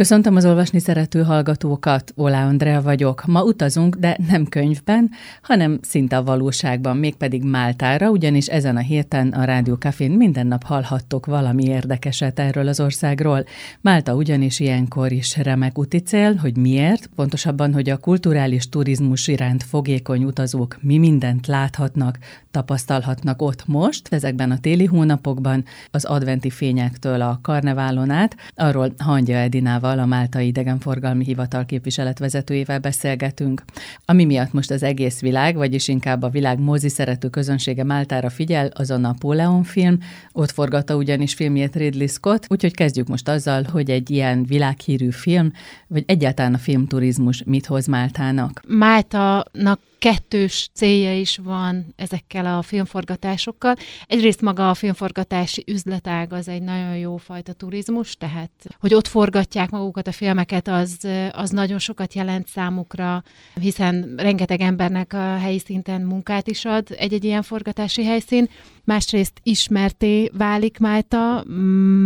Köszöntöm az olvasni szerető hallgatókat, Olá Andrea vagyok. Ma utazunk, de nem könyvben, hanem szinte a valóságban, mégpedig Máltára, ugyanis ezen a héten a Rádió Cafén minden nap hallhattok valami érdekeset erről az országról. Málta ugyanis ilyenkor is remek úti hogy miért, pontosabban, hogy a kulturális turizmus iránt fogékony utazók mi mindent láthatnak, tapasztalhatnak ott most, ezekben a téli hónapokban, az adventi fényektől a karneválon át, arról Hangya Edinával Zsuzsával, a Máltai Idegenforgalmi Hivatal képviseletvezetőjével beszélgetünk. Ami miatt most az egész világ, vagyis inkább a világ mozi szerető közönsége Máltára figyel, az a Napóleon film. Ott forgatta ugyanis filmjét Ridley Scott, úgyhogy kezdjük most azzal, hogy egy ilyen világhírű film, vagy egyáltalán a filmturizmus mit hoz Máltának. Máltának kettős célja is van ezekkel a filmforgatásokkal. Egyrészt maga a filmforgatási üzletág az egy nagyon jó fajta turizmus, tehát hogy ott forgatják magukat a filmeket, az, az nagyon sokat jelent számukra, hiszen rengeteg embernek a helyi szinten munkát is ad egy-egy ilyen forgatási helyszín. Másrészt ismerté válik Málta,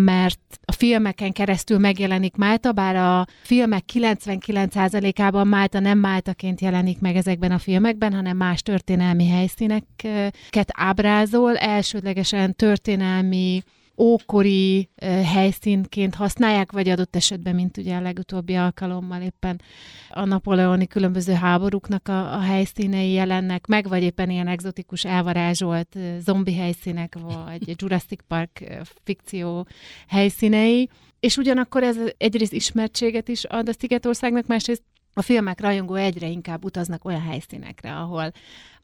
mert a filmeken keresztül megjelenik Málta, bár a filmek 99%-ában Málta nem Máltaként jelenik meg ezekben a filmekben, hanem más történelmi helyszíneket ábrázol, elsődlegesen történelmi ókori helyszínként használják, vagy adott esetben, mint ugye a legutóbbi alkalommal éppen a napoleoni különböző háborúknak a, a helyszínei jelennek meg, vagy éppen ilyen egzotikus elvarázsolt zombi helyszínek, vagy Jurassic Park fikció helyszínei. És ugyanakkor ez egyrészt ismertséget is ad a Szigetországnak, másrészt a filmek rajongó egyre inkább utaznak olyan helyszínekre, ahol,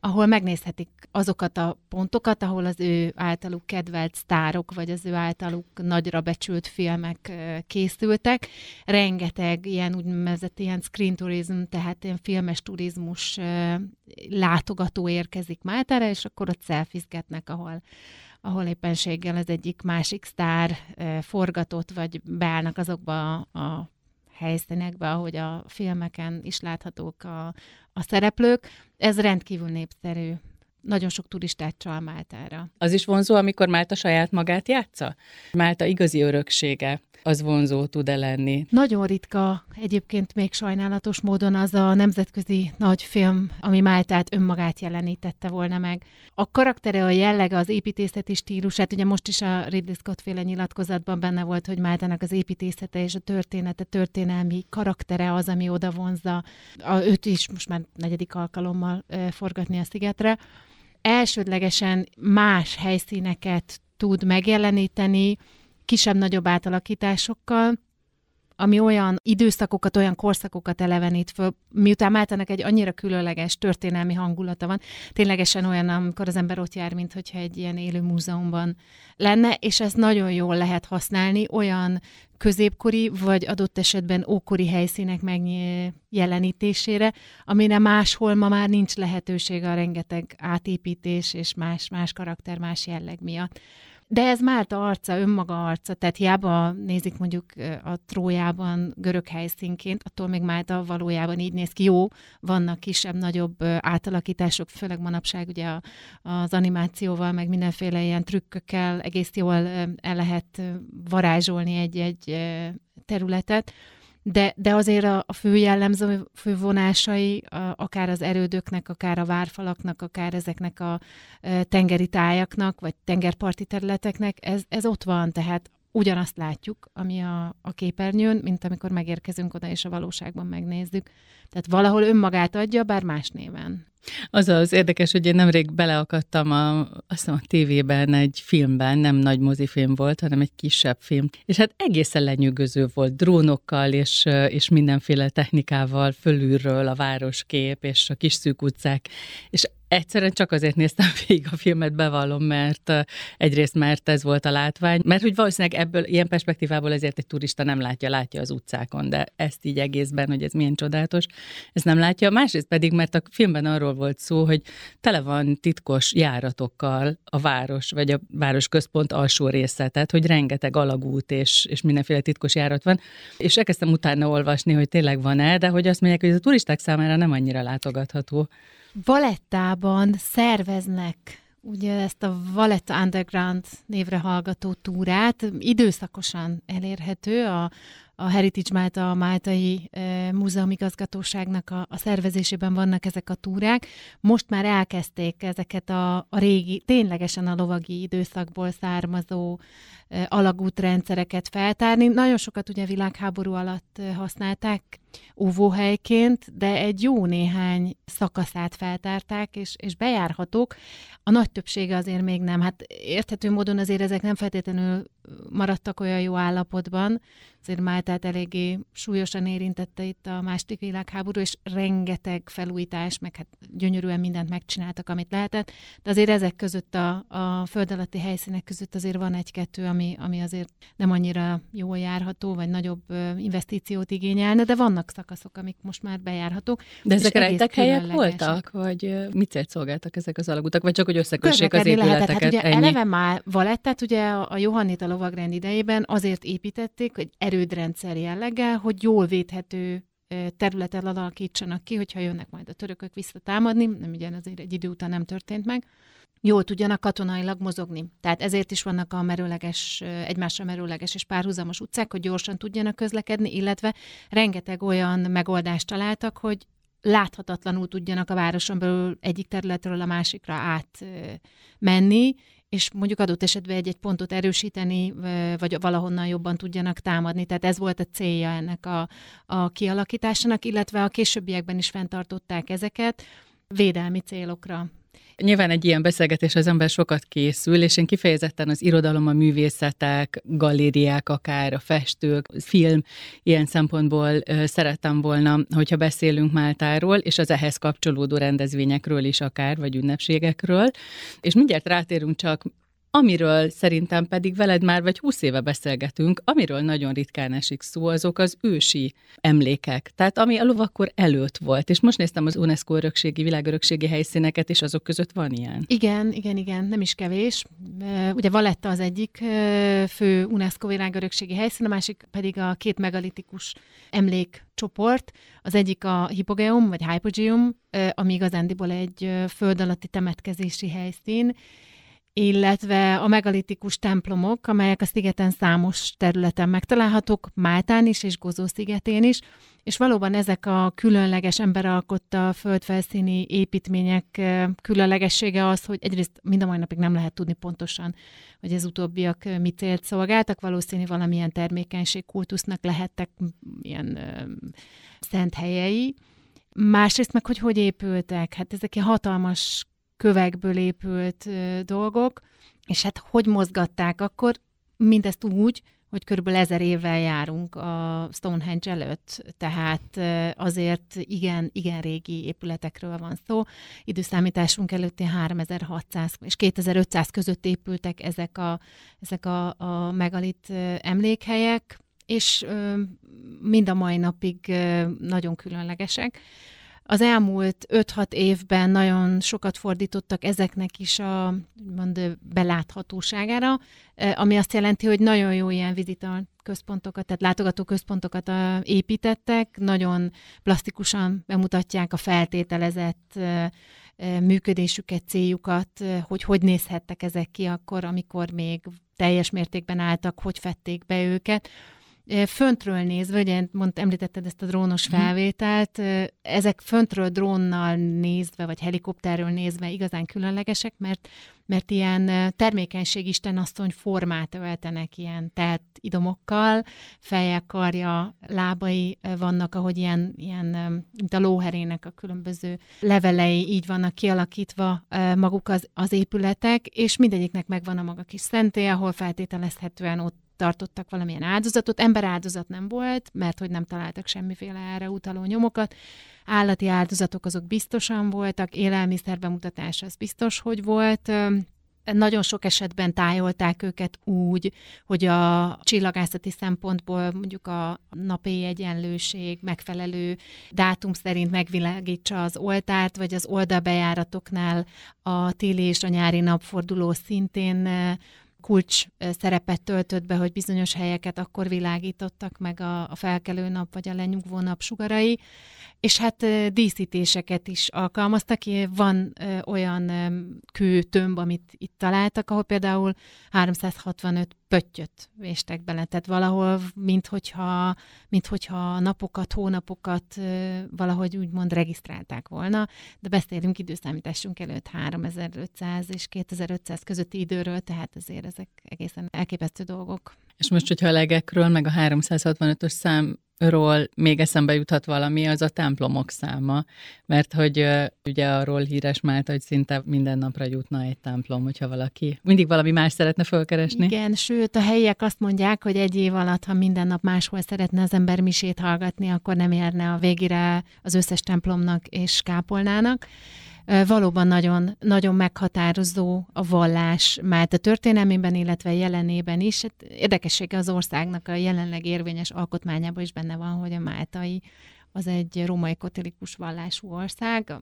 ahol megnézhetik azokat a pontokat, ahol az ő általuk kedvelt sztárok, vagy az ő általuk nagyra becsült filmek készültek. Rengeteg ilyen úgynevezett ilyen screen tourism, tehát ilyen filmes turizmus látogató érkezik Máltára, és akkor ott szelfizgetnek, ahol ahol éppenséggel az egyik másik sztár forgatott, vagy beállnak azokba a, a helyszínekbe, ahogy a filmeken is láthatók a, a szereplők. Ez rendkívül népszerű. Nagyon sok turistát csal Máltára. Az is vonzó, amikor Málta saját magát játsza? Málta igazi öröksége az vonzó tud-e lenni? Nagyon ritka egyébként még sajnálatos módon az a nemzetközi nagy film, ami Máltát önmagát jelenítette volna meg. A karaktere, a jellege, az építészeti stílusát, ugye most is a Ridley Scott féle nyilatkozatban benne volt, hogy Máltának az építészete és a története, történelmi karaktere az, ami oda vonzza. A, őt is most már negyedik alkalommal e, forgatni a szigetre. Elsődlegesen más helyszíneket tud megjeleníteni, kisebb-nagyobb átalakításokkal, ami olyan időszakokat, olyan korszakokat elevenít föl, miután Máltának egy annyira különleges történelmi hangulata van, ténylegesen olyan, amikor az ember ott jár, mint hogyha egy ilyen élő múzeumban lenne, és ezt nagyon jól lehet használni olyan középkori, vagy adott esetben ókori helyszínek megjelenítésére, amire máshol ma már nincs lehetőség a rengeteg átépítés és más, más karakter, más jelleg miatt. De ez Málta arca, önmaga arca, tehát hiába nézik mondjuk a Trójában görög helyszínként, attól még Málta valójában így néz ki. Jó, vannak kisebb-nagyobb átalakítások, főleg manapság ugye az animációval, meg mindenféle ilyen trükkökkel egész jól el lehet varázsolni egy-egy területet, de, de azért a, a fő jellemző fő vonásai, a, akár az erődöknek, akár a várfalaknak, akár ezeknek a e, tengeri tájaknak, vagy tengerparti területeknek, ez, ez ott van, tehát ugyanazt látjuk, ami a, a képernyőn, mint amikor megérkezünk oda, és a valóságban megnézzük. Tehát valahol önmagát adja, bár más néven. Az az érdekes, hogy én nemrég beleakadtam a, azt hiszem a tévében egy filmben, nem nagy mozifilm volt, hanem egy kisebb film, és hát egészen lenyűgöző volt, drónokkal és, és mindenféle technikával fölülről a városkép és a kis szűk utcák, és Egyszerűen csak azért néztem végig a filmet, bevallom, mert egyrészt mert ez volt a látvány, mert hogy valószínűleg ebből, ilyen perspektívából ezért egy turista nem látja, látja az utcákon, de ezt így egészben, hogy ez milyen csodálatos, ezt nem látja. Másrészt pedig, mert a filmben arról volt szó, hogy tele van titkos járatokkal a város, vagy a város központ alsó része, tehát hogy rengeteg alagút és, és mindenféle titkos járat van, és elkezdtem utána olvasni, hogy tényleg van-e, de hogy azt mondják, hogy ez a turisták számára nem annyira látogatható. Valettában szerveznek ugye ezt a Valetta Underground névre hallgató túrát, időszakosan elérhető a, a Heritage Malta, a Máltai e, Múzeum igazgatóságnak a, a szervezésében vannak ezek a túrák. Most már elkezdték ezeket a, a régi, ténylegesen a lovagi időszakból származó e, alagútrendszereket feltárni. Nagyon sokat ugye világháború alatt használták óvóhelyként, de egy jó néhány szakaszát feltárták, és, és bejárhatók. A nagy többsége azért még nem. Hát érthető módon azért ezek nem feltétlenül maradtak olyan jó állapotban, azért Máltát eléggé súlyosan érintette itt a második világháború, és rengeteg felújítás, meg hát gyönyörűen mindent megcsináltak, amit lehetett, de azért ezek között a, a föld alatti helyszínek között azért van egy-kettő, ami, ami azért nem annyira jól járható, vagy nagyobb investíciót igényelne, de vannak szakaszok, amik most már bejárhatók. De ezek rejtek helyek voltak, vagy mit szolgáltak ezek az alagutak, vagy csak, hogy összekössék az épületeket? Lehetett. Hát ugye ennyi? eleve már Valettát ugye a Johannita lovagrend idejében azért építették, hogy erődrendszer jelleggel, hogy jól védhető területet alakítsanak ki, hogyha jönnek majd a törökök visszatámadni, nem ugye azért egy idő után nem történt meg, jól tudjanak katonailag mozogni. Tehát ezért is vannak a merőleges, egymásra merőleges és párhuzamos utcák, hogy gyorsan tudjanak közlekedni, illetve rengeteg olyan megoldást találtak, hogy láthatatlanul tudjanak a városon belül egyik területről a másikra átmenni, és mondjuk adott esetben egy-egy pontot erősíteni, vagy valahonnan jobban tudjanak támadni. Tehát ez volt a célja ennek a, a kialakításának, illetve a későbbiekben is fenntartották ezeket védelmi célokra. Nyilván egy ilyen beszélgetés az ember sokat készül, és én kifejezetten az irodalom, a művészetek, galériák, akár a festők, film, ilyen szempontból szerettem volna, hogyha beszélünk Máltáról, és az ehhez kapcsolódó rendezvényekről is akár, vagy ünnepségekről. És mindjárt rátérünk csak Amiről szerintem pedig veled már vagy húsz éve beszélgetünk, amiről nagyon ritkán esik szó, azok az ősi emlékek. Tehát ami a lovakkor előtt volt. És most néztem az UNESCO örökségi, világörökségi helyszíneket, és azok között van ilyen. Igen, igen, igen, nem is kevés. Ugye Valetta az egyik fő UNESCO világörökségi helyszín, a másik pedig a két megalitikus emlékcsoport. Az egyik a Hipogeum, vagy Hypogeum, ami igazándiból egy föld alatti temetkezési helyszín, illetve a megalitikus templomok, amelyek a szigeten számos területen megtalálhatók, Máltán is és Gozó szigetén is, és valóban ezek a különleges emberalkotta földfelszíni építmények különlegessége az, hogy egyrészt mind a mai napig nem lehet tudni pontosan, hogy ez utóbbiak mit célt szolgáltak, valószínű valamilyen termékenység kultusznak lehettek ilyen ö, szent helyei, Másrészt meg, hogy hogy épültek. Hát ezek hatalmas kövekből épült dolgok, és hát hogy mozgatták akkor mindezt úgy, hogy körülbelül ezer évvel járunk a Stonehenge előtt, tehát azért igen, igen régi épületekről van szó. Időszámításunk előtti 3600 és 2500 között épültek ezek a, ezek a, a megalit emlékhelyek, és mind a mai napig nagyon különlegesek. Az elmúlt 5-6 évben nagyon sokat fordítottak ezeknek is a mond, beláthatóságára, ami azt jelenti, hogy nagyon jó ilyen vizita központokat, tehát látogató központokat építettek, nagyon plastikusan bemutatják a feltételezett működésüket, céljukat, hogy hogy nézhettek ezek ki akkor, amikor még teljes mértékben álltak, hogy fették be őket föntről nézve, ugye mond, említetted ezt a drónos mhm. felvételt, ezek föntről drónnal nézve, vagy helikopterről nézve igazán különlegesek, mert, mert ilyen termékenység istenasszony formát öltenek ilyen telt idomokkal, feje, karja, lábai vannak, ahogy ilyen, ilyen mint a lóherének a különböző levelei így vannak kialakítva maguk az, az épületek, és mindegyiknek megvan a maga kis szentély, ahol feltételezhetően ott tartottak valamilyen áldozatot. Emberáldozat nem volt, mert hogy nem találtak semmiféle erre utaló nyomokat. Állati áldozatok azok biztosan voltak, élelmiszer bemutatás az biztos, hogy volt. Nagyon sok esetben tájolták őket úgy, hogy a csillagászati szempontból mondjuk a napi egyenlőség megfelelő dátum szerint megvilágítsa az oltárt, vagy az oldalbejáratoknál a téli és a nyári napforduló szintén kulcs szerepet töltött be, hogy bizonyos helyeket akkor világítottak meg a, a felkelő nap vagy a lenyugvó nap sugarai, és hát díszítéseket is alkalmaztak. Van olyan kőtömb, amit itt találtak, ahol például 365 pöttyöt véstek bele, tehát valahol, mint hogyha, mint hogyha napokat, hónapokat valahogy úgymond regisztrálták volna, de beszélünk időszámításunk előtt 3500 és 2500 közötti időről, tehát azért ezek egészen elképesztő dolgok. És most, hogyha a legekről, meg a 365-ös szám ról még eszembe juthat valami, az a templomok száma, mert hogy ugye arról híres Mált, hogy szinte minden napra jutna egy templom, hogyha valaki mindig valami más szeretne fölkeresni. Igen, sőt, a helyiek azt mondják, hogy egy év alatt, ha minden nap máshol szeretne az ember misét hallgatni, akkor nem érne a végére az összes templomnak és kápolnának valóban nagyon, nagyon meghatározó a vallás már a történelmében, illetve jelenében is. Hát érdekessége az országnak a jelenleg érvényes alkotmányában is benne van, hogy a máltai az egy római katolikus vallású ország,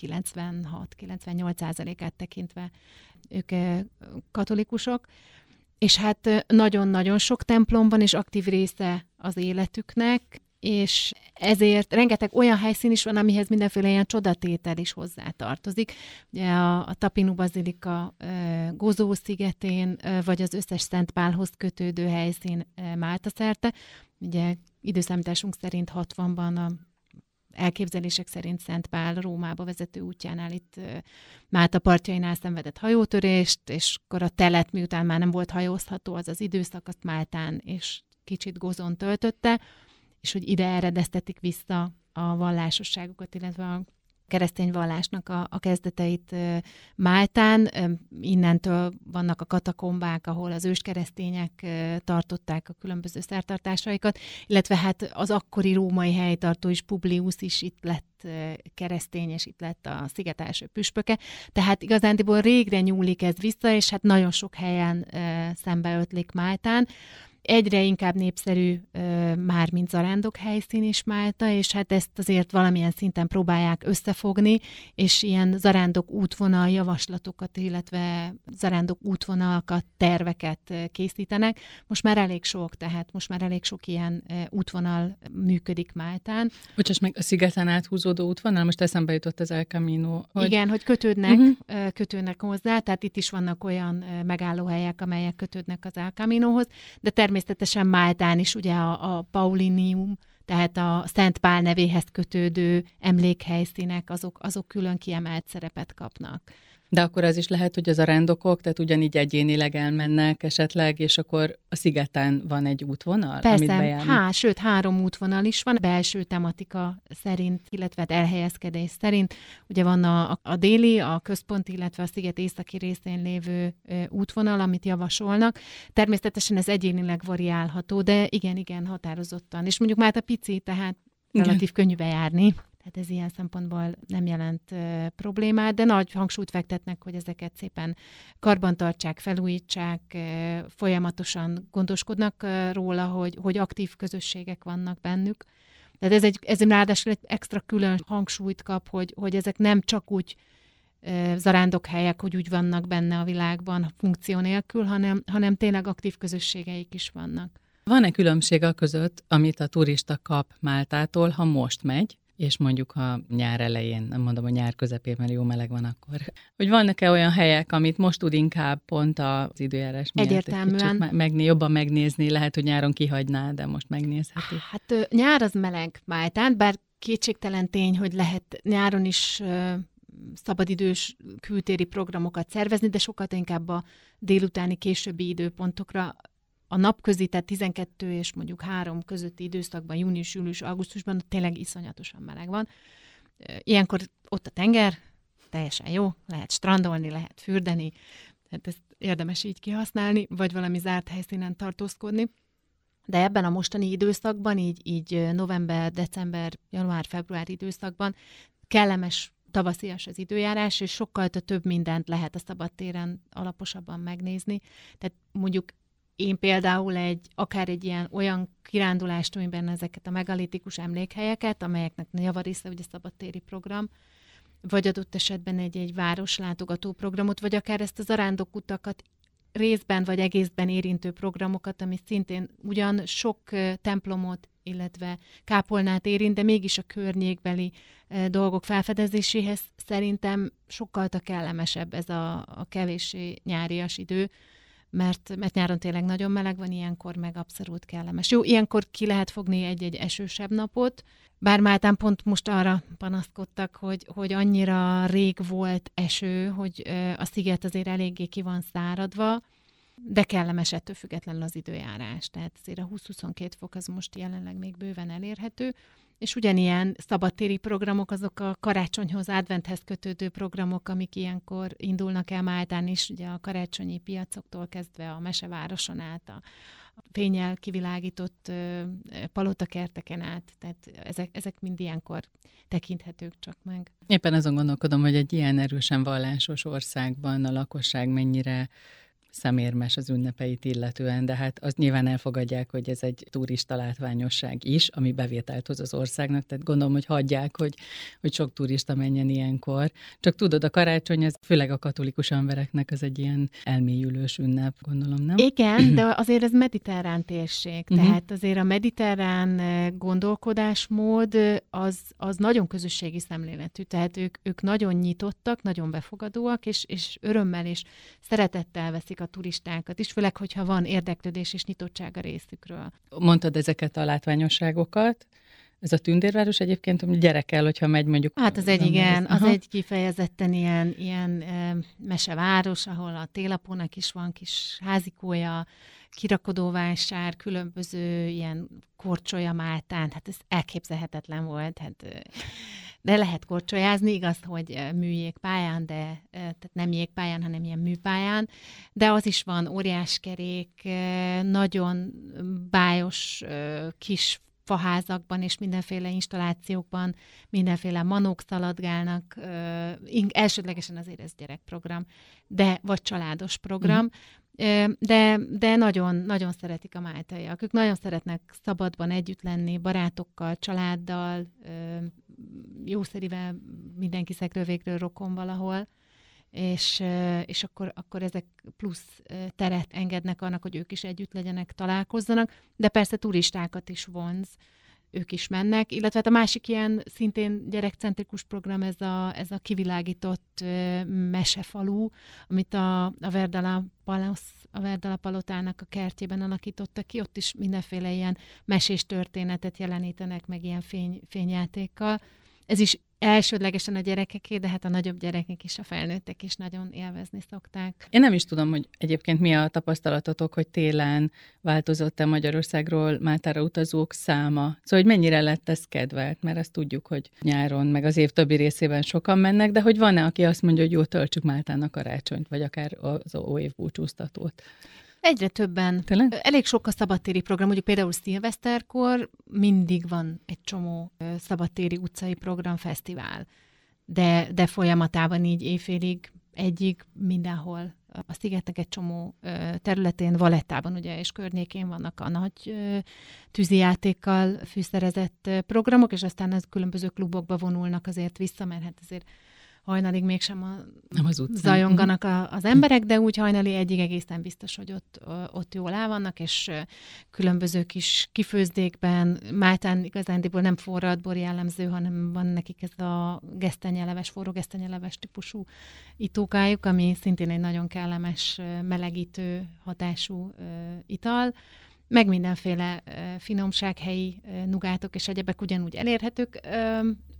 96-98 százalékát tekintve ők katolikusok, és hát nagyon-nagyon sok templomban és aktív része az életüknek, és ezért rengeteg olyan helyszín is van, amihez mindenféle ilyen csodatétel is hozzátartozik. Ugye a, a Tapinu Bazilika Gozó szigetén, vagy az összes Szent Pálhoz kötődő helyszín Málta szerte. Ugye időszámításunk szerint 60-ban a elképzelések szerint Szent Pál Rómába vezető útjánál itt Málta partjainál szenvedett hajótörést, és akkor a telet, miután már nem volt hajózható, az az időszak, azt Máltán és kicsit Gozon töltötte és hogy ide eredeztetik vissza a vallásosságukat, illetve a keresztény vallásnak a, a kezdeteit Máltán. Innentől vannak a katakombák, ahol az őskeresztények tartották a különböző szertartásaikat, illetve hát az akkori római helytartó is, Publius is itt lett keresztény, és itt lett a sziget első püspöke. Tehát igazándiból régre nyúlik ez vissza, és hát nagyon sok helyen szembeötlik Máltán egyre inkább népszerű már, mint zarándok helyszín is Málta, és hát ezt azért valamilyen szinten próbálják összefogni, és ilyen zarándok útvonal javaslatokat, illetve zarándok útvonalakat, terveket készítenek. Most már elég sok, tehát most már elég sok ilyen útvonal működik Máltán. Bocsáss meg, a szigeten áthúzódó útvonal, most eszembe jutott az El Camino. Hogy... Igen, hogy kötődnek, uh-huh. kötődnek hozzá, tehát itt is vannak olyan megállóhelyek, amelyek kötődnek az El Caminohoz, de természetesen természetesen Máltán is ugye a, a Paulinium, tehát a Szent Pál nevéhez kötődő emlékhelyszínek, azok, azok külön kiemelt szerepet kapnak. De akkor az is lehet, hogy az a rendokok, tehát ugyanígy egyénileg elmennek esetleg, és akkor a szigeten van egy útvonal, Persze, amit há, sőt, három útvonal is van, belső tematika szerint, illetve elhelyezkedés szerint. Ugye van a, a déli, a központi, illetve a sziget északi részén lévő útvonal, amit javasolnak. Természetesen ez egyénileg variálható, de igen, igen, határozottan. És mondjuk már a pici, tehát relatív könnyű bejárni. Tehát ez ilyen szempontból nem jelent problémát, de nagy hangsúlyt fektetnek, hogy ezeket szépen karbantartsák, felújítsák, folyamatosan gondoskodnak róla, hogy, hogy aktív közösségek vannak bennük. Tehát ez egy, ez ráadásul egy extra külön hangsúlyt kap, hogy, hogy ezek nem csak úgy helyek, hogy úgy vannak benne a világban funkció nélkül, hanem, hanem tényleg aktív közösségeik is vannak. Van-e különbség a között, amit a turista kap Máltától, ha most megy, és mondjuk a nyár elején, nem mondom, a nyár közepén, mert jó meleg van akkor, hogy vannak-e olyan helyek, amit most tud inkább pont az időjárás miatt Egyértelműen. Megné, jobban megnézni, lehet, hogy nyáron kihagyná, de most megnézheti. Hát nyár az meleg Máltán, bár kétségtelen tény, hogy lehet nyáron is szabadidős kültéri programokat szervezni, de sokkal inkább a délutáni későbbi időpontokra a napközi, tehát 12 és mondjuk 3 közötti időszakban, június, július, augusztusban tényleg iszonyatosan meleg van. Ilyenkor ott a tenger, teljesen jó, lehet strandolni, lehet fürdeni, tehát ezt érdemes így kihasználni, vagy valami zárt helyszínen tartózkodni. De ebben a mostani időszakban, így, így november, december, január, február időszakban kellemes tavaszias az időjárás, és sokkal több mindent lehet a szabadtéren alaposabban megnézni. Tehát mondjuk én például egy, akár egy ilyen olyan kirándulást, amiben ezeket a megalitikus emlékhelyeket, amelyeknek javarésze ugye szabadtéri program, vagy adott esetben egy, egy városlátogató programot, vagy akár ezt az arándokutakat részben vagy egészben érintő programokat, ami szintén ugyan sok templomot, illetve kápolnát érint, de mégis a környékbeli dolgok felfedezéséhez szerintem sokkal kellemesebb ez a, a kevéssé nyárias idő, mert, mert nyáron tényleg nagyon meleg van, ilyenkor meg abszolút kellemes. Jó, ilyenkor ki lehet fogni egy-egy esősebb napot, bár Máltán pont most arra panaszkodtak, hogy, hogy annyira rég volt eső, hogy a sziget azért eléggé ki van száradva, de kellemes ettől függetlenül az időjárás. Tehát azért a 20-22 fok az most jelenleg még bőven elérhető, és ugyanilyen szabadtéri programok, azok a karácsonyhoz, adventhez kötődő programok, amik ilyenkor indulnak el Máltán is, ugye a karácsonyi piacoktól kezdve a mesevároson át, a fényel kivilágított palotakerteken át, tehát ezek, ezek mind ilyenkor tekinthetők csak meg. Éppen azon gondolkodom, hogy egy ilyen erősen vallásos országban a lakosság mennyire szemérmes az ünnepeit illetően, de hát azt nyilván elfogadják, hogy ez egy turista látványosság is, ami bevételt hoz az országnak, tehát gondolom, hogy hagyják, hogy, hogy sok turista menjen ilyenkor. Csak tudod, a karácsony, ez főleg a katolikus embereknek az egy ilyen elmélyülős ünnep, gondolom, nem? Igen, de azért ez mediterrán térség, uh-huh. tehát azért a mediterrán eh, gondolkodásmód eh, az, az nagyon közösségi szemléletű, tehát ők, ők nagyon nyitottak, nagyon befogadóak, és, és örömmel és szeretettel veszik a turistákat is, főleg, hogyha van érdeklődés és nyitottság a részükről. Mondtad ezeket a látványosságokat, ez a tündérváros egyébként, hogy gyerekkel, hogyha megy mondjuk... Hát az egy igen, az egy kifejezetten ilyen, ilyen e, meseváros, ahol a télapónak is van kis házikója, kirakodóvásár, különböző ilyen korcsolya máltán, hát ez elképzelhetetlen volt, hát de lehet korcsolyázni, igaz, hogy műjégpályán, de tehát nem jégpályán, hanem ilyen műpályán, de az is van óriáskerék, nagyon bájos kis faházakban és mindenféle installációkban mindenféle manók szaladgálnak, elsődlegesen azért ez gyerekprogram, de vagy családos program, mm. de, de nagyon, nagyon szeretik a máltaiak. Ők nagyon szeretnek szabadban együtt lenni, barátokkal, családdal, jószerivel mindenki szekről végről rokon valahol, és, és akkor, akkor ezek plusz teret engednek annak, hogy ők is együtt legyenek, találkozzanak, de persze turistákat is vonz, ők is mennek, illetve hát a másik ilyen szintén gyerekcentrikus program ez a, ez a kivilágított mesefalu, amit a, a Verdala Palace, a Verdala Palotának a kertjében alakítottak ki, ott is mindenféle ilyen mesés történetet jelenítenek meg ilyen fény, fényjátékkal. Ez is elsődlegesen a gyerekeké, de hát a nagyobb gyerekek is, a felnőttek is nagyon élvezni szokták. Én nem is tudom, hogy egyébként mi a tapasztalatotok, hogy télen változott-e Magyarországról Mátára utazók száma. Szóval, hogy mennyire lett ez kedvelt, mert ezt tudjuk, hogy nyáron, meg az év többi részében sokan mennek, de hogy van-e, aki azt mondja, hogy jó, töltsük Máltának karácsonyt, vagy akár az óév búcsúztatót. Egyre többen. Tényleg? Elég sok a szabadtéri program, mondjuk például szilveszterkor mindig van egy csomó szabadtéri utcai program, fesztivál. De, de folyamatában így éjfélig, egyig mindenhol a szigetnek egy csomó területén, Valettában ugye és környékén vannak a nagy tűzijátékkal fűszerezett programok, és aztán az különböző klubokba vonulnak azért vissza, mert hát azért hajnalig mégsem a, nem az utcán. zajonganak a, az emberek, de úgy hajnali egyig egészen biztos, hogy ott, ott jól el vannak, és különböző kis kifőzdékben, Máltán igazándiból nem forrad bor jellemző, hanem van nekik ez a gesztenyeleves, forró gesztenyeleves típusú itókájuk, ami szintén egy nagyon kellemes, melegítő hatású ital. Meg mindenféle finomsághelyi nugátok és egyebek ugyanúgy elérhetők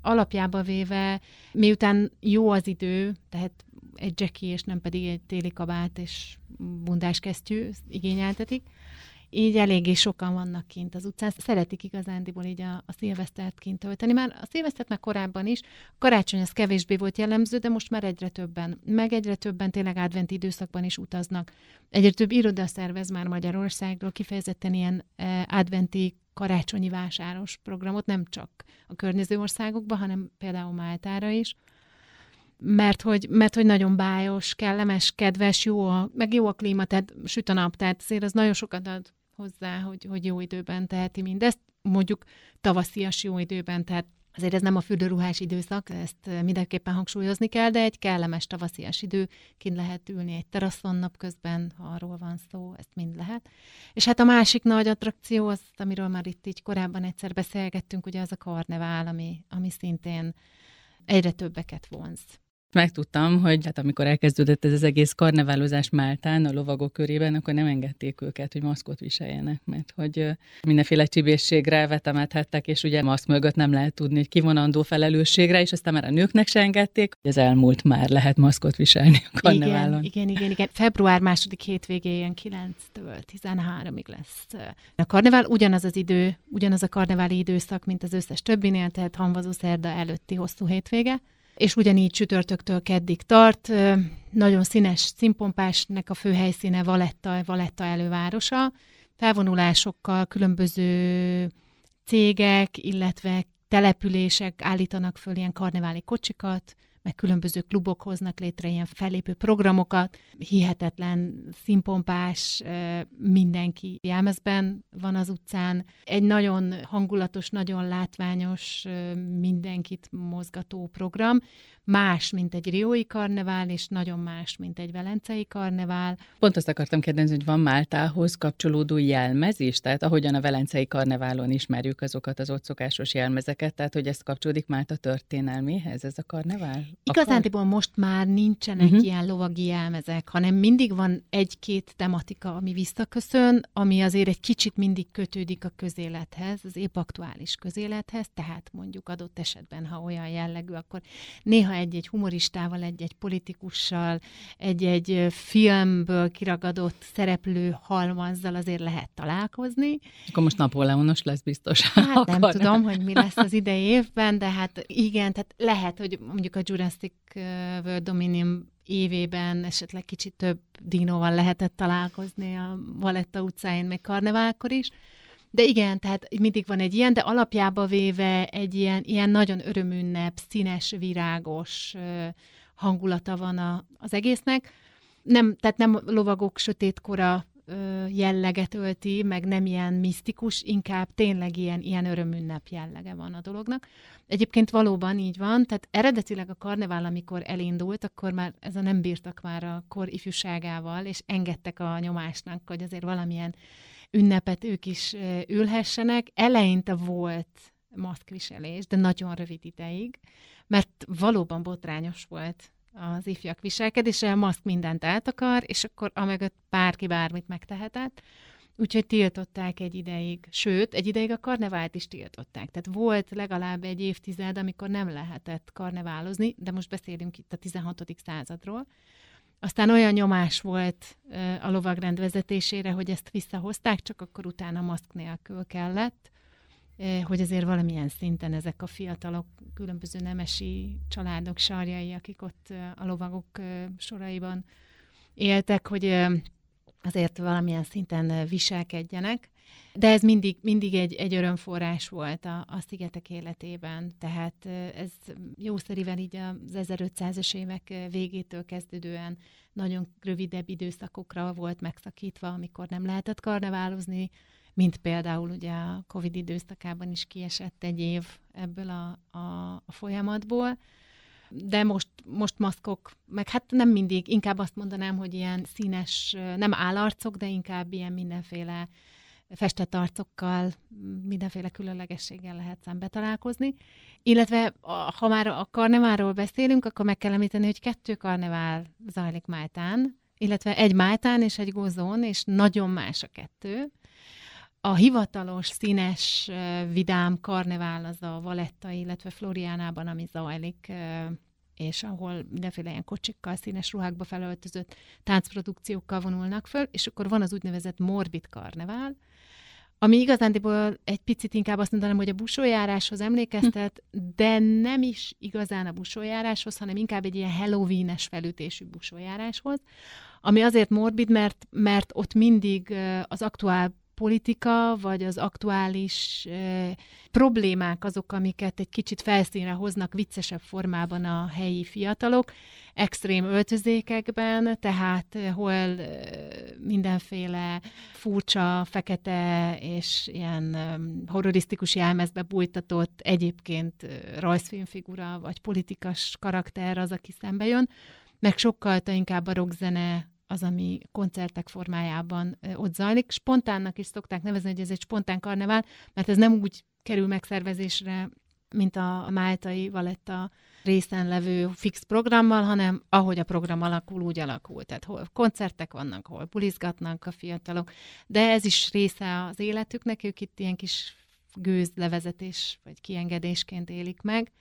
alapjába véve, miután jó az idő, tehát egy Jackie és nem pedig egy téli kabát és bundás kesztyű igényeltetik, így eléggé sokan vannak kint az utcán. Szeretik igazándiból így a, a szilvesztert kint tölteni. Már a szilvesztert már korábban is, karácsony az kevésbé volt jellemző, de most már egyre többen, meg egyre többen tényleg adventi időszakban is utaznak. Egyre több iroda szervez már Magyarországról kifejezetten ilyen eh, adventi karácsonyi vásáros programot, nem csak a környező országokban, hanem például Máltára is. Mert hogy, mert hogy nagyon bájos, kellemes, kedves, jó a, meg jó a klíma, tehát süt a nap, tehát azért az nagyon sokat ad hozzá, hogy, hogy jó időben teheti mindezt, mondjuk tavaszias jó időben, tehát Azért ez nem a fürdőruhás időszak, ezt mindenképpen hangsúlyozni kell, de egy kellemes tavaszias idő, kint lehet ülni egy teraszon napközben, ha arról van szó, ezt mind lehet. És hát a másik nagy attrakció, az, amiről már itt így korábban egyszer beszélgettünk, ugye az a karnevál, ami, ami szintén egyre többeket vonz. Megtudtam, hogy hát amikor elkezdődött ez az egész karneválozás Máltán, a lovagok körében, akkor nem engedték őket, hogy maszkot viseljenek, mert hogy mindenféle csibészségre vetemethettek, és ugye maszk mögött nem lehet tudni, hogy kivonandó felelősségre, és aztán már a nőknek se engedték, hogy az elmúlt már lehet maszkot viselni a karneválon. Igen, igen, igen, igen. Február második hétvégén 9-től 13-ig lesz a karnevál. Ugyanaz az idő, ugyanaz a karneváli időszak, mint az összes többinél, tehát hamvazó szerda előtti hosszú hétvége és ugyanígy csütörtöktől keddig tart. Nagyon színes színpompásnak a fő helyszíne Valetta, Valetta elővárosa. Felvonulásokkal különböző cégek, illetve települések állítanak föl ilyen karneváli kocsikat, meg különböző klubok hoznak létre ilyen fellépő programokat, hihetetlen színpompás, mindenki jelmezben van az utcán. Egy nagyon hangulatos, nagyon látványos, mindenkit mozgató program, más, mint egy riói karnevál, és nagyon más, mint egy velencei karnevál. Pont azt akartam kérdezni, hogy van Máltához kapcsolódó jelmez is? Tehát ahogyan a velencei karneválon ismerjük azokat az ott szokásos jelmezeket, tehát hogy ez kapcsolódik Málta történelméhez, ez a karnevál? Igazándiból most már nincsenek uh-huh. ilyen lovagi jelmezek, hanem mindig van egy-két tematika, ami visszaköszön, ami azért egy kicsit mindig kötődik a közélethez, az épp aktuális közélethez, tehát mondjuk adott esetben, ha olyan jellegű, akkor néha egy-egy humoristával, egy-egy politikussal, egy-egy filmből kiragadott szereplő halmazzal azért lehet találkozni. Akkor most Napóleonos lesz biztos. Hát nem tudom, hogy mi lesz az idei évben, de hát igen, tehát lehet, hogy mondjuk a Jurassic World Dominion évében esetleg kicsit több dinóval lehetett találkozni a Valetta utcáin, meg karneválkor is, de igen, tehát mindig van egy ilyen, de alapjába véve egy ilyen, ilyen nagyon örömünnep, színes, virágos hangulata van a, az egésznek. Nem, tehát nem lovagok sötétkora jelleget ölti, meg nem ilyen misztikus, inkább tényleg ilyen, ilyen örömünnep jellege van a dolognak. Egyébként valóban így van, tehát eredetileg a karnevál, amikor elindult, akkor már ez a nem bírtak már a kor ifjúságával, és engedtek a nyomásnak, hogy azért valamilyen ünnepet ők is ülhessenek. Eleinte volt maszkviselés, de nagyon rövid ideig, mert valóban botrányos volt az ifjak viselkedése, a maszk mindent eltakar, és akkor amögött bárki bármit megtehetett. Úgyhogy tiltották egy ideig, sőt, egy ideig a karnevált is tiltották. Tehát volt legalább egy évtized, amikor nem lehetett karneválozni, de most beszélünk itt a 16. századról. Aztán olyan nyomás volt a lovagrend vezetésére, hogy ezt visszahozták, csak akkor utána maszk nélkül kellett, hogy azért valamilyen szinten ezek a fiatalok, különböző nemesi családok sarjai, akik ott a lovagok soraiban éltek, hogy azért valamilyen szinten viselkedjenek. De ez mindig, mindig egy, egy örömforrás volt a, a szigetek életében, tehát ez jószerivel így az 1500-es évek végétől kezdődően nagyon rövidebb időszakokra volt megszakítva, amikor nem lehetett karneválozni, mint például ugye a Covid időszakában is kiesett egy év ebből a, a, a folyamatból. De most, most maszkok, meg hát nem mindig, inkább azt mondanám, hogy ilyen színes, nem állarcok, de inkább ilyen mindenféle festett arcokkal, mindenféle különlegességgel lehet szembe találkozni. Illetve ha már a karneváról beszélünk, akkor meg kell említeni, hogy kettő karnevál zajlik Máltán, illetve egy Máltán és egy Gozón, és nagyon más a kettő. A hivatalos, színes, vidám karnevál az a Valetta, illetve Floriánában, ami zajlik, és ahol mindenféle ilyen kocsikkal, színes ruhákba felöltözött táncprodukciókkal vonulnak föl, és akkor van az úgynevezett morbid karnevál, ami igazándiból egy picit inkább azt mondanám, hogy a busójáráshoz emlékeztet, de nem is igazán a busójáráshoz, hanem inkább egy ilyen Halloween-es felütésű busójáráshoz, ami azért morbid, mert, mert ott mindig az aktuál politika, vagy az aktuális e, problémák azok, amiket egy kicsit felszínre hoznak viccesebb formában a helyi fiatalok, extrém öltözékekben, tehát hol e, mindenféle furcsa, fekete és ilyen e, horrorisztikus jelmezbe bújtatott egyébként rajzfilmfigura, vagy politikas karakter az, aki szembe jön, meg sokkal inkább a rockzene az, ami koncertek formájában ott zajlik. Spontánnak is szokták nevezni, hogy ez egy spontán karnevál, mert ez nem úgy kerül megszervezésre, mint a máltai Valetta részen levő fix programmal, hanem ahogy a program alakul, úgy alakul. Tehát hol koncertek vannak, hol bulizgatnak a fiatalok, de ez is része az életüknek, ők itt ilyen kis gőzlevezetés vagy kiengedésként élik meg.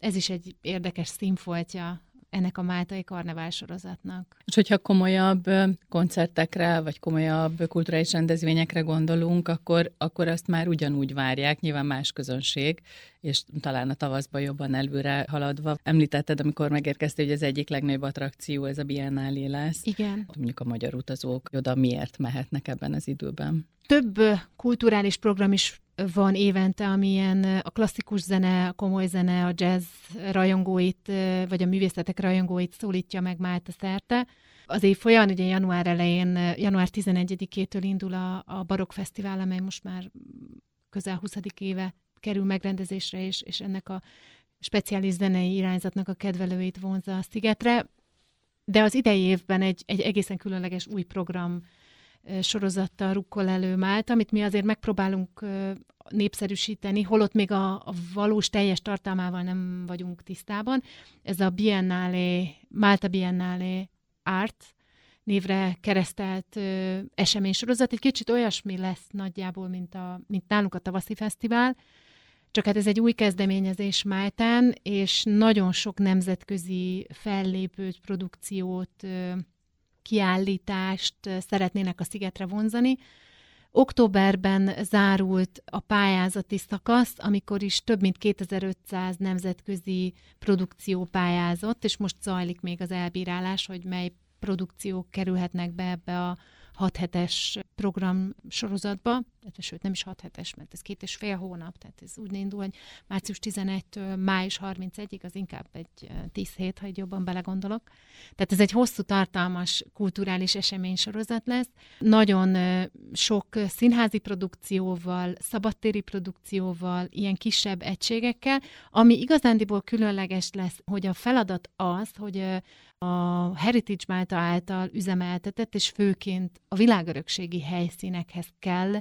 Ez is egy érdekes színfoltja ennek a Máltai karnevál sorozatnak. És hogyha komolyabb koncertekre, vagy komolyabb kulturális rendezvényekre gondolunk, akkor, akkor azt már ugyanúgy várják, nyilván más közönség, és talán a tavaszban jobban előre haladva. Említetted, amikor megérkeztél, hogy az egyik legnagyobb attrakció ez a Biennálé lesz. Igen. Mondjuk a magyar utazók oda miért mehetnek ebben az időben? Több kulturális program is van évente, amilyen a klasszikus zene, a komoly zene, a jazz rajongóit, vagy a művészetek rajongóit szólítja meg Málta szerte. Az év folyamán, ugye január elején, január 11-től indul a, a Barok Fesztivál, amely most már közel 20. éve kerül megrendezésre, és, és ennek a speciális zenei irányzatnak a kedvelőit vonza a szigetre. De az idei évben egy, egy egészen különleges új program sorozattal rukkol elő Mált, amit mi azért megpróbálunk népszerűsíteni, holott még a, a valós teljes tartalmával nem vagyunk tisztában. Ez a Biennale, Málta Biennale Art névre keresztelt ö, eseménysorozat. Egy kicsit olyasmi lesz nagyjából, mint, a, mint nálunk a tavaszi fesztivál, csak hát ez egy új kezdeményezés Máltán, és nagyon sok nemzetközi fellépőt, produkciót, kiállítást szeretnének a szigetre vonzani. Októberben zárult a pályázati szakasz, amikor is több mint 2500 nemzetközi produkció pályázott, és most zajlik még az elbírálás, hogy mely produkciók kerülhetnek be ebbe a 6 hetes program sorozatba, sőt nem is 6 hetes, mert ez két és fél hónap, tehát ez úgy indul, hogy március 11-től május 31-ig, az inkább egy 10 hét, ha egy jobban belegondolok. Tehát ez egy hosszú, tartalmas kulturális esemény sorozat lesz. Nagyon sok színházi produkcióval, szabadtéri produkcióval, ilyen kisebb egységekkel, ami igazándiból különleges lesz, hogy a feladat az, hogy a Heritage Malta által üzemeltetett, és főként a világörökségi helyszínekhez kell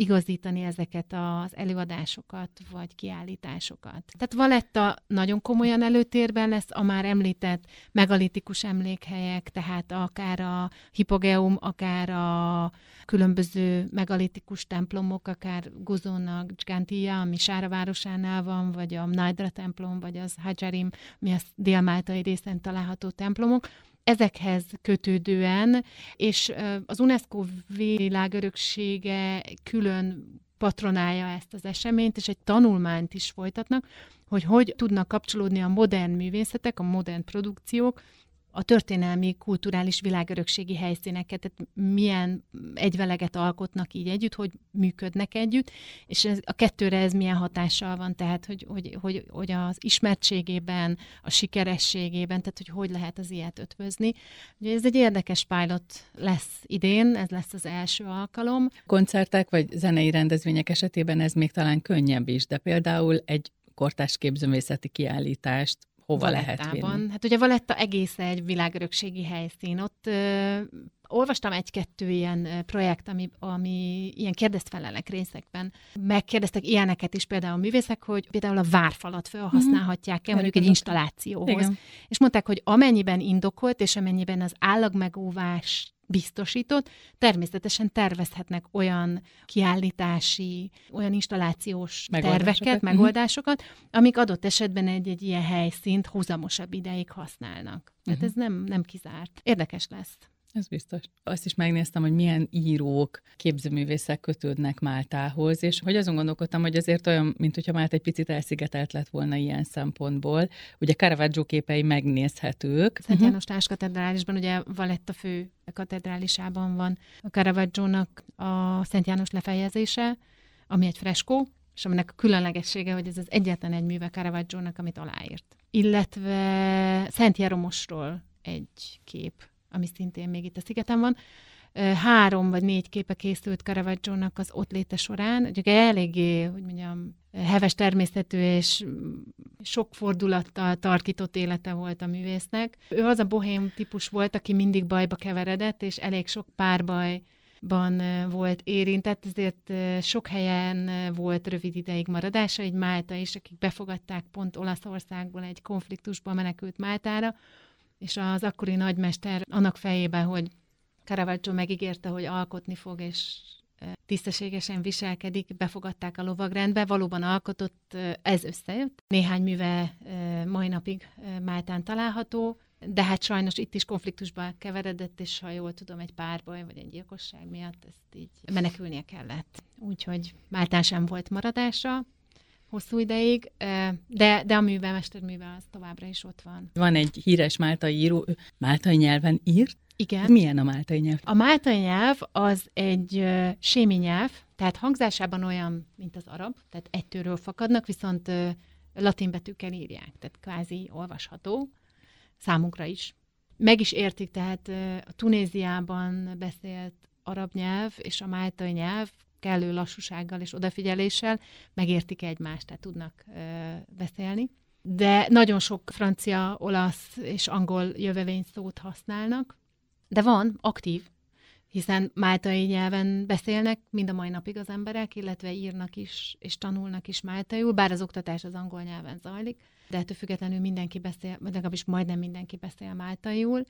igazítani ezeket az előadásokat, vagy kiállításokat. Tehát Valetta nagyon komolyan előtérben lesz, a már említett megalitikus emlékhelyek, tehát akár a hipogeum, akár a különböző megalitikus templomok, akár Gozónak, Gántia, ami Sára városánál van, vagy a Najdra templom, vagy az Hajarim, mi a délmáltai részen található templomok, ezekhez kötődően, és az UNESCO világöröksége külön patronálja ezt az eseményt, és egy tanulmányt is folytatnak, hogy hogy tudnak kapcsolódni a modern művészetek, a modern produkciók a történelmi, kulturális világörökségi helyszíneket, tehát milyen egyveleget alkotnak így együtt, hogy működnek együtt, és ez, a kettőre ez milyen hatással van, tehát hogy, hogy, hogy, hogy az ismertségében, a sikerességében, tehát hogy hogy lehet az ilyet ötvözni. Ugye ez egy érdekes pilot lesz idén, ez lesz az első alkalom. Koncertek vagy zenei rendezvények esetében ez még talán könnyebb is, de például egy kortás képzőművészeti kiállítást hova lehet vinni? Hát ugye Valetta egész egy világörökségi helyszín. Ott ö, olvastam egy-kettő ilyen projekt, ami, ami ilyen kérdeztfelelek részekben. Megkérdeztek ilyeneket is például a művészek, hogy például a várfalat felhasználhatják-e mm-hmm. mondjuk egy installációhoz. Igen. És mondták, hogy amennyiben indokolt, és amennyiben az állagmegóvás biztosított, természetesen tervezhetnek olyan kiállítási, olyan installációs megoldásokat. terveket, mhm. megoldásokat, amik adott esetben egy-egy ilyen helyszínt húzamosabb ideig használnak. Tehát uh-huh. ez nem, nem kizárt. Érdekes lesz. Ez biztos. Azt is megnéztem, hogy milyen írók, képzőművészek kötődnek Máltához, és hogy azon gondolkodtam, hogy azért olyan, mint hogyha Málta egy picit elszigetelt lett volna ilyen szempontból. Ugye Caravaggio képei megnézhetők. Szent mhm. János Táskatedrálisban, ugye Valetta fő katedrálisában van a Caravaggio-nak a Szent János lefejezése, ami egy freskó, és aminek a különlegessége, hogy ez az egyetlen egy műve Caravaggio-nak, amit aláírt. Illetve Szent Jeromosról egy kép, ami szintén még itt a szigeten van. Három vagy négy képe készült caravaggio az ott léte során. Ugye eléggé, hogy mondjam, heves természetű és sok fordulattal tarkított élete volt a művésznek. Ő az a bohém típus volt, aki mindig bajba keveredett, és elég sok párbaj ban volt érintett, ezért sok helyen volt rövid ideig maradása, egy Málta is, akik befogadták pont Olaszországból egy konfliktusba menekült Máltára, és az akkori nagymester annak fejében, hogy Caravaggio megígérte, hogy alkotni fog, és tisztességesen viselkedik, befogadták a lovagrendbe, valóban alkotott, ez összejött. Néhány műve mai napig Máltán található, de hát sajnos itt is konfliktusba keveredett, és ha jól tudom, egy párbaj vagy egy gyilkosság miatt ezt így menekülnie kellett. Úgyhogy Máltán sem volt maradása hosszú ideig, de, de a műve, mesterműve az továbbra is ott van. Van egy híres máltai író, máltai nyelven írt, igen. Milyen a máltai nyelv? A máltai nyelv az egy sémi nyelv, tehát hangzásában olyan, mint az arab, tehát egytőről fakadnak, viszont latin betűkkel írják, tehát kvázi olvasható számunkra is. Meg is értik, tehát a Tunéziában beszélt arab nyelv és a máltai nyelv kellő lassúsággal és odafigyeléssel megértik egymást, tehát tudnak uh, beszélni. De nagyon sok francia, olasz és angol jövevény szót használnak, de van, aktív, hiszen máltai nyelven beszélnek mind a mai napig az emberek, illetve írnak is, és tanulnak is máltaiul, bár az oktatás az angol nyelven zajlik, de ettől függetlenül mindenki beszél, legalábbis majdnem mindenki beszél máltaiul,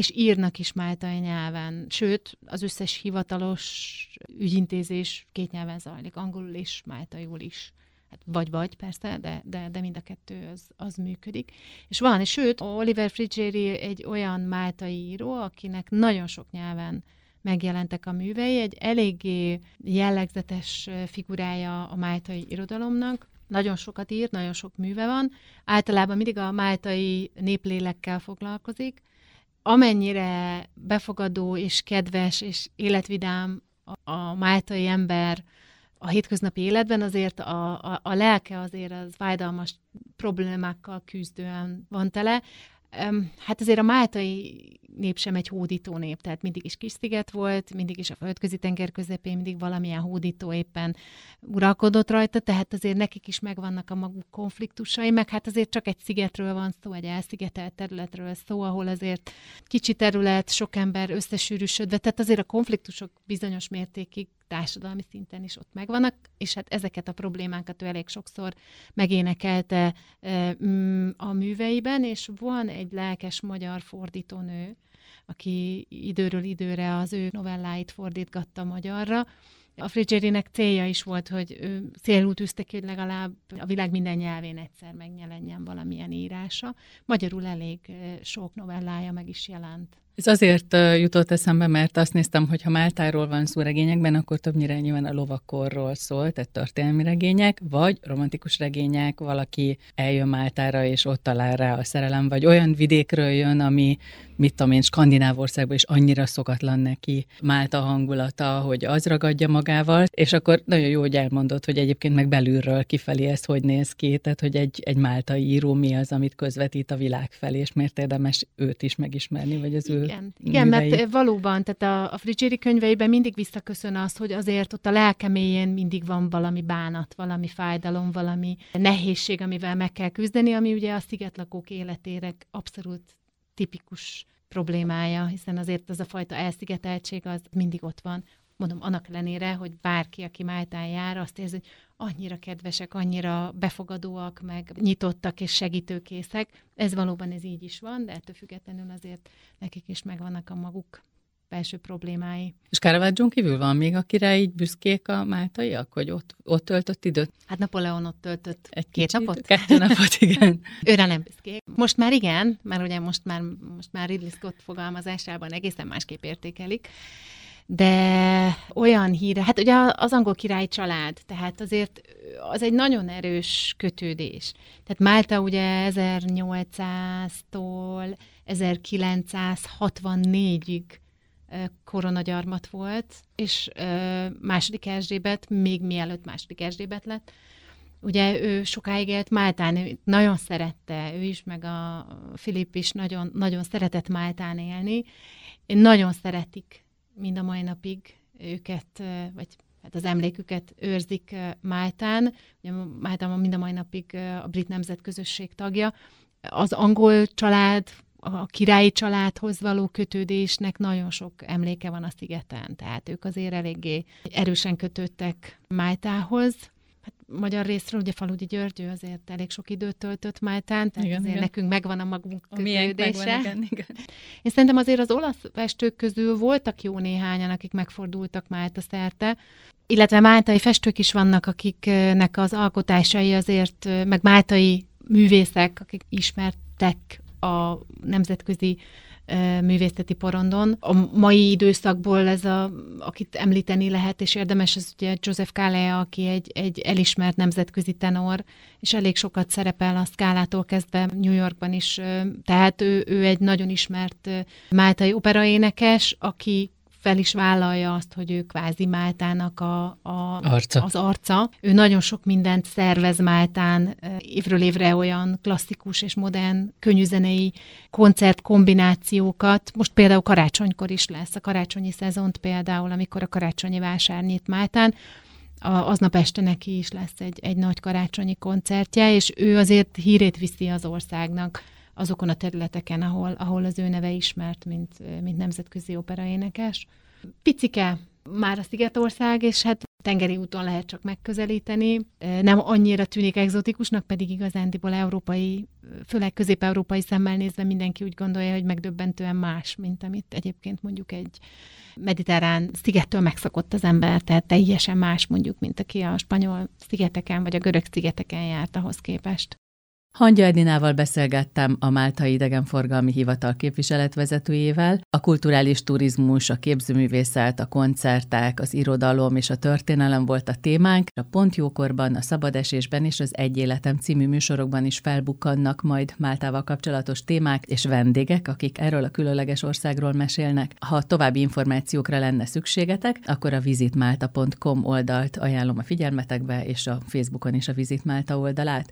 és írnak is máltai nyelven, sőt, az összes hivatalos ügyintézés két nyelven zajlik, angolul és máltaiul is. Hát vagy-vagy persze, de, de, de mind a kettő az, az működik. És van, és sőt, Oliver Frigeri egy olyan máltai író, akinek nagyon sok nyelven megjelentek a művei, egy eléggé jellegzetes figurája a máltai irodalomnak, nagyon sokat írt, nagyon sok műve van, általában mindig a máltai néplélekkel foglalkozik, amennyire befogadó és kedves és életvidám a, a máltai ember, a hétköznapi életben azért a, a, a lelke azért az fájdalmas problémákkal küzdően van tele. Hát azért a máltai nép sem egy hódító nép, tehát mindig is kis sziget volt, mindig is a földközi tenger közepén, mindig valamilyen hódító éppen uralkodott rajta, tehát azért nekik is megvannak a maguk konfliktusai, meg hát azért csak egy szigetről van szó, egy elszigetelt területről szó, ahol azért kicsi terület, sok ember összesűrűsödve, tehát azért a konfliktusok bizonyos mértékig társadalmi szinten is ott megvannak, és hát ezeket a problémákat ő elég sokszor megénekelte mm, a műveiben, és van egy lelkes magyar fordítónő, aki időről időre az ő novelláit fordítgatta magyarra, a Frigerinek célja is volt, hogy ő célul tűzte ki, hogy legalább a világ minden nyelvén egyszer megjelenjen valamilyen írása. Magyarul elég sok novellája meg is jelent. Ez azért jutott eszembe, mert azt néztem, hogy ha Máltáról van szó regényekben, akkor többnyire nyilván a lovakorról szól, tehát történelmi regények, vagy romantikus regények, valaki eljön Máltára, és ott talál rá a szerelem, vagy olyan vidékről jön, ami, mit tudom én, Skandinávországban is annyira szokatlan neki Málta hangulata, hogy az ragadja magával, és akkor nagyon jó, hogy elmondott, hogy egyébként meg belülről kifelé ez hogy néz ki, tehát hogy egy, egy máltai író mi az, amit közvetít a világ felé, és miért érdemes őt is megismerni, vagy az ő igen, igen mert valóban, tehát a, a Frigeri könyveiben mindig visszaköszön az, hogy azért ott a lelkeméjén mindig van valami bánat, valami fájdalom, valami nehézség, amivel meg kell küzdeni, ami ugye a szigetlakók életére abszolút tipikus problémája, hiszen azért az a fajta elszigeteltség az mindig ott van. Mondom, annak ellenére, hogy bárki, aki Máltán jár, azt érzi, hogy annyira kedvesek, annyira befogadóak, meg nyitottak és segítőkészek. Ez valóban ez így is van, de ettől függetlenül azért nekik is megvannak a maguk belső problémái. És caravaggio kívül van még, akire így büszkék a máltaiak, hogy ott, ott töltött időt? Hát Napóleon ott töltött egy két kicsit, napot? Kettő napot, igen. Őre nem büszkék. Most már igen, mert ugye most már, most már Ridley Scott fogalmazásában egészen másképp értékelik de olyan híre, hát ugye az angol király család, tehát azért az egy nagyon erős kötődés. Tehát Málta ugye 1800-tól 1964-ig koronagyarmat volt, és második Erzsébet, még mielőtt második Erzsébet lett, ugye ő sokáig élt Máltán, nagyon szerette, ő is, meg a Filip is nagyon, nagyon szeretett Máltán élni, nagyon szeretik mind a mai napig őket, vagy hát az emléküket őrzik Máltán. Ugye Máltán mind a mai napig a brit nemzetközösség tagja. Az angol család a királyi családhoz való kötődésnek nagyon sok emléke van a szigeten, tehát ők azért eléggé erősen kötődtek Májtához. Hát magyar részről ugye Faludi György, ő azért elég sok időt töltött Májtán, tehát igen, azért igen. nekünk megvan a magunk a kötődése. Megvan, igen, igen. Én szerintem azért az olasz festők közül voltak jó néhányan, akik megfordultak Málta szerte, illetve máltai festők is vannak, akiknek az alkotásai azért, meg máltai művészek, akik ismertek a nemzetközi művészeti porondon. A mai időszakból ez a, akit említeni lehet, és érdemes, ez ugye Joseph Kálea, aki egy, egy elismert nemzetközi tenor, és elég sokat szerepel a szkálától kezdve New Yorkban is, tehát ő, ő egy nagyon ismert máltai operaénekes, aki fel is vállalja azt, hogy ő kvázi Máltának a, a, arca. az arca. Ő nagyon sok mindent szervez Máltán, évről évre olyan klasszikus és modern könnyűzenei koncertkombinációkat. Most például karácsonykor is lesz, a karácsonyi szezont például, amikor a karácsonyi vásár nyit Máltán, a, aznap este neki is lesz egy, egy nagy karácsonyi koncertje, és ő azért hírét viszi az országnak azokon a területeken, ahol, ahol az ő neve ismert, mint, mint nemzetközi operaénekes. Picike már a Szigetország, és hát tengeri úton lehet csak megközelíteni. Nem annyira tűnik egzotikusnak, pedig igazándiból európai, főleg közép-európai szemmel nézve mindenki úgy gondolja, hogy megdöbbentően más, mint amit egyébként mondjuk egy mediterrán szigettől megszokott az ember, tehát teljesen más mondjuk, mint aki a spanyol szigeteken vagy a görög szigeteken járt ahhoz képest. Hangya Edinával beszélgettem a Máltai Idegenforgalmi Hivatal képviseletvezetőjével. A kulturális turizmus, a képzőművészet, a koncertek, az irodalom és a történelem volt a témánk. A Pont Jókorban, a Szabadesésben és az Egy Életem című műsorokban is felbukkannak majd Máltával kapcsolatos témák és vendégek, akik erről a különleges országról mesélnek. Ha további információkra lenne szükségetek, akkor a visitmalta.com oldalt ajánlom a figyelmetekbe, és a Facebookon is a Visit Málta oldalát.